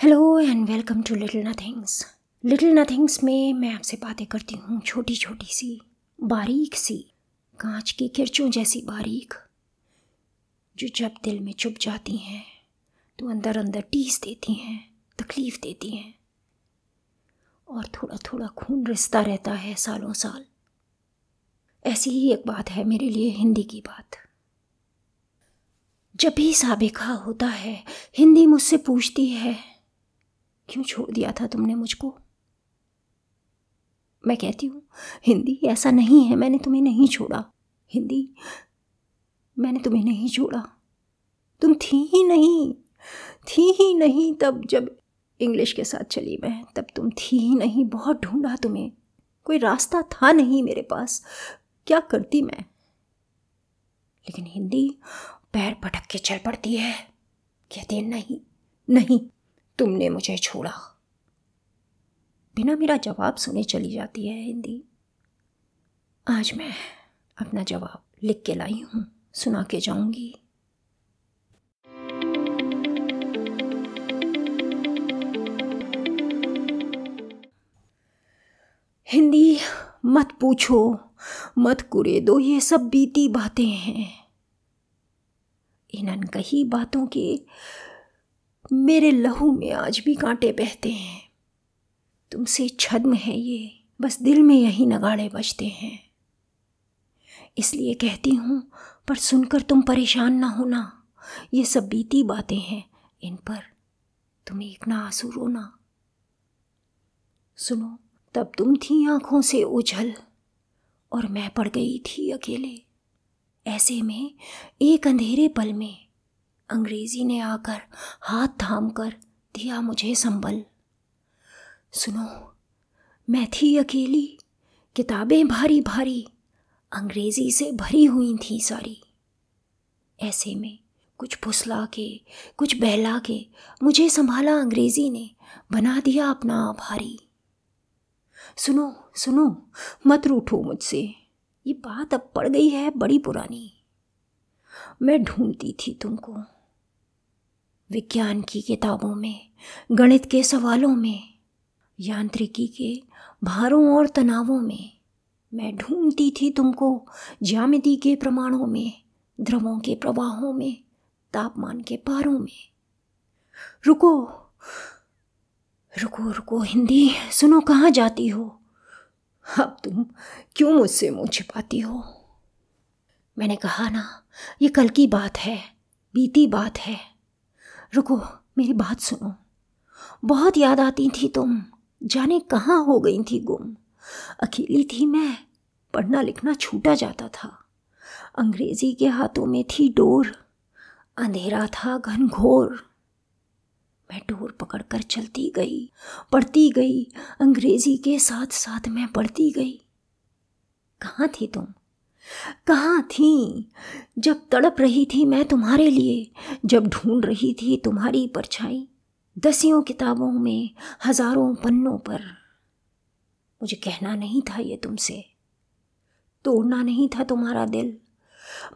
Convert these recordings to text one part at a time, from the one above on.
Hello and welcome to little nothings little nothings में मैं आपसे बातें करती हूँ छोटी छोटी सी, बारीक सी, कांच की किरचों जैसी बारीक, जो जब दिल में चुप जाती हैं तो अंदर अंदर टीस देती हैं, तकलीफ़ देती हैं। और थोड़ा थोड़ा खून रिश्ता रहता है सालों साल ऐसी ही एक बात है मेरे लिए हिंदी की बात। जब भी साबिका होता है, हिंदी मुझसे पूछती है क्यों छोड़ दिया था तुमने मुझको? मैं कहती हूँ, हिंदी ऐसा नहीं है, मैंने तुम्हें नहीं छोड़ा। हिंदी, मैंने तुम्हें नहीं छोड़ा। तुम थी ही नहीं, थी ही नहीं तब जब इंग्लिश के साथ चली मैं, तब तुम थी ही नहीं, बहुत ढूंढा तुम्हें। कोई रास्ता था नहीं मेरे पास, क्या करती मैं? लेकिन हिंदी पैर पटक के चल पड़ती है, कहती है नहीं नहीं। तुमने मुझे छोड़ा। बिना मेरा जवाब सुने चली जाती है हिंदी। आज मैं अपना जवाब लिख के लाई हूँ, सुना के जाऊँगी। हिंदी, मत पूछो, मत कुरे दो, ये सब बीती बातें हैं। इन अनकही बातों के मेरे लहू में आज भी कांटे बहते हैं। तुमसे छद्म है ये, बस दिल में यही नगाड़े बजते हैं। इसलिए कहती हूँ, पर सुनकर तुम परेशान ना होना। ये सब बीती बातें हैं, इन पर तुम एक ना आँसू रोना। सुनो, तब तुम थी आँखों से उछल, और मैं पड़ गई थी अकेले। ऐसे में एक अंधेरे पल में अंग्रेज़ी ने आकर हाथ थाम कर दिया मुझे संबल। सुनो, मैं थी अकेली, किताबें भारी भारी, अंग्रेज़ी से भरी हुई थी सारी। ऐसे में कुछ फुसला के कुछ बहला के मुझे संभाला अंग्रेज़ी ने, बना दिया अपना आभारी। सुनो सुनो, मत रूठो मुझसे, ये बात अब पड़ गई है बड़ी पुरानी। मैं ढूंढती थी तुमको। विज्ञान की किताबों में, गणित के सवालों में, यांत्रिकी के भारों और तनावों में, मैं ढूंढती थी तुमको ज्यामिति के प्रमाणों में, द्रवों के प्रवाहों में, तापमान के पारों में। रुको रुको रुको, हिंदी, सुनो, कहाँ जाती हो? अब तुम क्यों मुझसे मुँह छिपाती हो? मैंने कहा ना, ये कल की बात है, बीती बात है। रुको, मेरी बात सुनो। बहुत याद आती थी तुम। जाने कहाँ हो गई थी गुम। अकेली थी मैं, पढ़ना लिखना छूटा जाता था। अंग्रेज़ी के हाथों में थी डोर, अंधेरा था घनघोर। मैं डोर पकड़कर चलती गई, पढ़ती गई, अंग्रेज़ी के साथ साथ मैं पढ़ती गई। कहाँ थी तुम? कहाँ थी? जब तड़प रही थी मैं तुम्हारे लिए, जब ढूंढ रही थी तुम्हारी परछाई, दसियों किताबों में, हज़ारों पन्नों पर। मुझे कहना नहीं था ये तुमसे। तोड़ना नहीं था तुम्हारा दिल।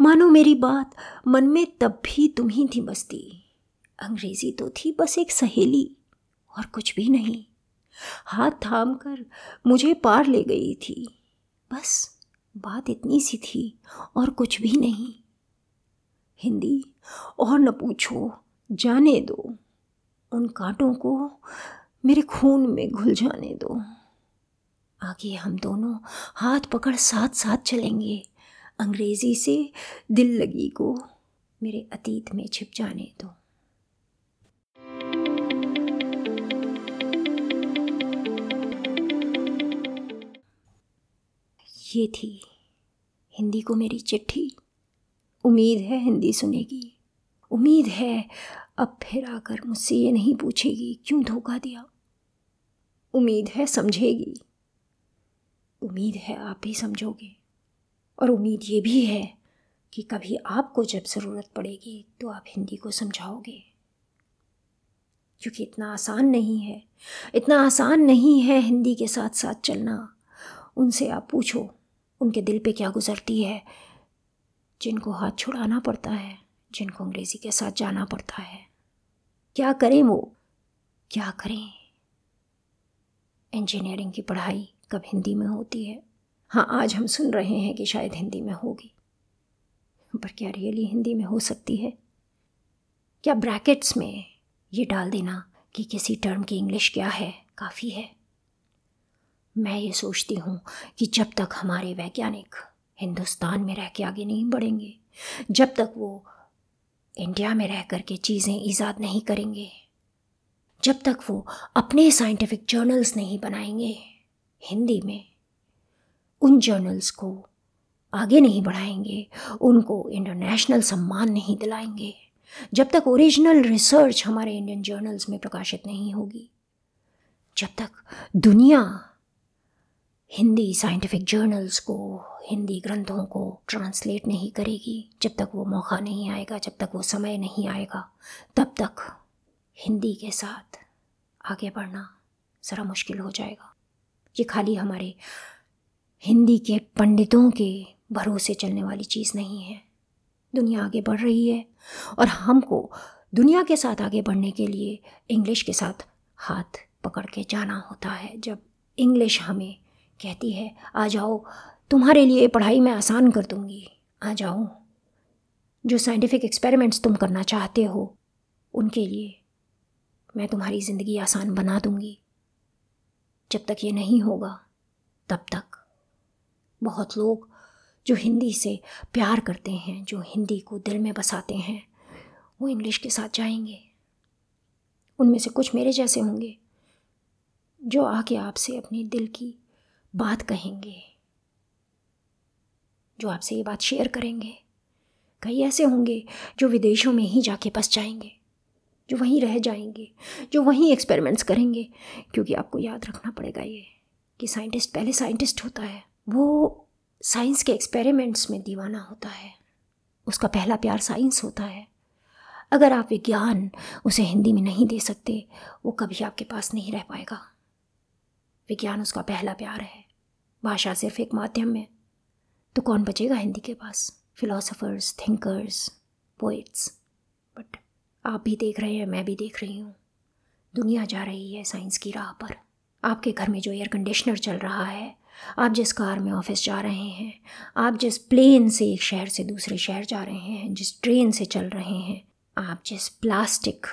मानो मेरी बात मन में तब भी तुम ही थी बसती। अंग्रेज़ी तो थी बस एक सहेली, और कुछ भी नहीं। हाथ थाम कर मुझे पार ले गई थी। बस। बात इतनी सी थी और कुछ भी नहीं। हिंदी, और न पूछो, जाने दो। उन कांटों को मेरे खून में घुल जाने दो। आगे हम दोनों हाथ पकड़ साथ साथ चलेंगे। अंग्रेज़ी से दिल लगी को मेरे अतीत में छिप जाने दो। ये थी। हिंदी को मेरी चिट्ठी। उम्मीद है हिंदी सुनेगी। उम्मीद है अब फिर आकर मुझसे ये नहीं पूछेगी, क्यों धोखा दिया? उम्मीद है समझेगी। उम्मीद है आप भी समझोगे। और उम्मीद ये भी है कि कभी आपको जब ज़रूरत पड़ेगी तो आप हिंदी को समझाओगे। क्योंकि इतना आसान नहीं है। इतना आसान नहीं है हिंदी के साथ साथ चलना। उनसे आप पूछो। उनके दिल पे क्या गुजरती है? जिनको हाथ छुड़ाना पड़ता है, जिनको अंग्रेज़ी के साथ जाना पड़ता है। क्या करें वो? क्या करें? इंजीनियरिंग की पढ़ाई कब हिंदी में होती है? हाँ आज हम सुन रहे हैं कि शायद हिंदी में होगी। पर क्या रियली हिंदी में हो सकती है? क्या ब्रैकेट्स में ये डाल देना कि किसी टर्म की इंग्लिश क्या है? काफ़ी है। मैं ये सोचती हूँ कि जब तक हमारे वैज्ञानिक हिंदुस्तान में रह के आगे नहीं बढ़ेंगे, जब तक वो इंडिया में रह कर के चीज़ें ईजाद नहीं करेंगे, जब तक वो अपने साइंटिफिक जर्नल्स नहीं बनाएँगे हिंदी में, उन जर्नल्स को आगे नहीं बढ़ाएँगे, उनको इंटरनेशनल सम्मान नहीं दिलाएँगे, जब तक ओरिजिनल रिसर्च हमारे इंडियन जर्नल्स में प्रकाशित नहीं होगी, जब तक दुनिया हिंदी साइंटिफिक जर्नल्स को, हिंदी ग्रंथों को ट्रांसलेट नहीं करेगी। जब तक वो मौका नहीं आएगा, जब तक वो समय नहीं आएगा, तब तक हिंदी के साथ आगे बढ़ना ज़रा मुश्किल हो जाएगा। ये खाली हमारे हिंदी के पंडितों के भरोसे चलने वाली चीज़ नहीं है। दुनिया आगे बढ़ रही है और हमको दुनिया के साथ आगे बढ़ने के लिए इंग्लिश के साथ हाथ पकड़ के जाना होता है। जब इंग्लिश हमें कहती है, आ जाओ, तुम्हारे लिए पढ़ाई मैं आसान कर दूँगी। आ जाओ। जो साइंटिफिक एक्सपेरिमेंट्स तुम करना चाहते हो, उनके लिए मैं तुम्हारी ज़िंदगी आसान बना दूँगी। जब तक ये नहीं होगा, तब तक। बहुत लोग जो हिंदी से प्यार करते हैं, जो हिंदी को दिल में बसाते हैं, वो इंग्लिश के साथ जाएँगे। उनमें से कुछ मेरे जैसे होंगे, जो आके आपसे अपने दिल की बात कहेंगे, जो आपसे ये बात शेयर करेंगे। कई ऐसे होंगे जो विदेशों में ही जाके बस जाएँगे, जो वहीं रह जाएँगे, जो वहीं एक्सपेरिमेंट्स करेंगे, क्योंकि आपको याद रखना पड़ेगा ये कि साइंटिस्ट पहले साइंटिस्ट होता है। वो साइंस के एक्सपेरिमेंट्स में दीवाना होता है। उसका पहला प्यार साइंस होता है। अगर आप विज्ञान उसे हिंदी में नहीं दे सकते, वो कभी आपके पास नहीं रह पाएगा। विज्ञान उसका पहला प्यार है। भाषा सिर्फ़ एक माध्यम है। तो कौन बचेगा हिंदी के पास? फिलोसफर्स थिंकर्स पोइट्स बट आप भी देख रहे हैं, मैं भी देख रही हूँ। दुनिया जा रही है साइंस की राह पर। आपके घर में जो एयर कंडीशनर चल रहा है, आप जिस कार में ऑफ़िस जा रहे हैं, आप जिस प्लेन से एक शहर से दूसरे शहर जा रहे हैं, जिस ट्रेन से चल रहे हैं, आप जिस प्लास्टिक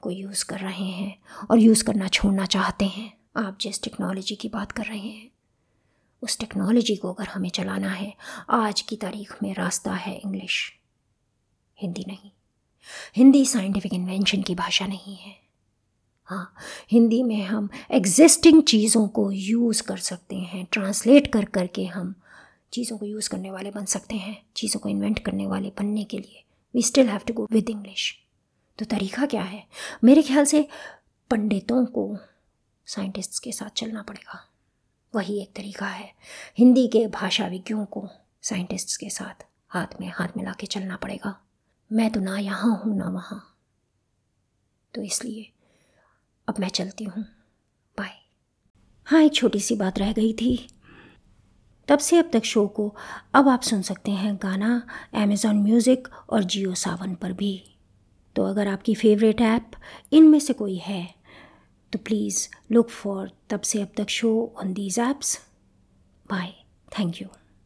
को यूज़ कर रहे हैं और यूज़ करना छोड़ना चाहते हैं, आप जिस टेक्नोलॉजी की बात कर रहे हैं उस टेक्नोलॉजी को अगर हमें चलाना है, आज की तारीख में रास्ता है इंग्लिश हिंदी नहीं। हिंदी साइंटिफिक इन्वेंशन की भाषा नहीं है। हाँ हिंदी में हम एग्जिस्टिंग चीज़ों को यूज़ कर सकते हैं ट्रांसलेट कर कर के हम चीज़ों को यूज़ करने वाले बन सकते हैं, चीज़ों को इन्वेंट करने वाले बनने के लिए। We still have to go with English तो तरीका क्या है? मेरे ख्याल से पंडितों को साइंटिस्ट्स के साथ चलना पड़ेगा। वही एक तरीका है, हिंदी के भाषा विज्ञों को साइंटिस्ट्स के साथ, हाथ में हाथ मिला के चलना पड़ेगा। मैं तो ना यहाँ हूँ, ना वहाँ। तो इसलिए, अब मैं चलती हूँ। बाय हाँ एक छोटी सी बात रह गई थी। तब से अब तक शो को, अब आप सुन सकते हैं गाना अमेज़ॉन म्यूज़िक और जियो सावन पर भी। तो अगर आपकी फेवरेट ऐप इनमें से कोई है to please look for Tabse Ab Show on these apps. Bye. Thank you.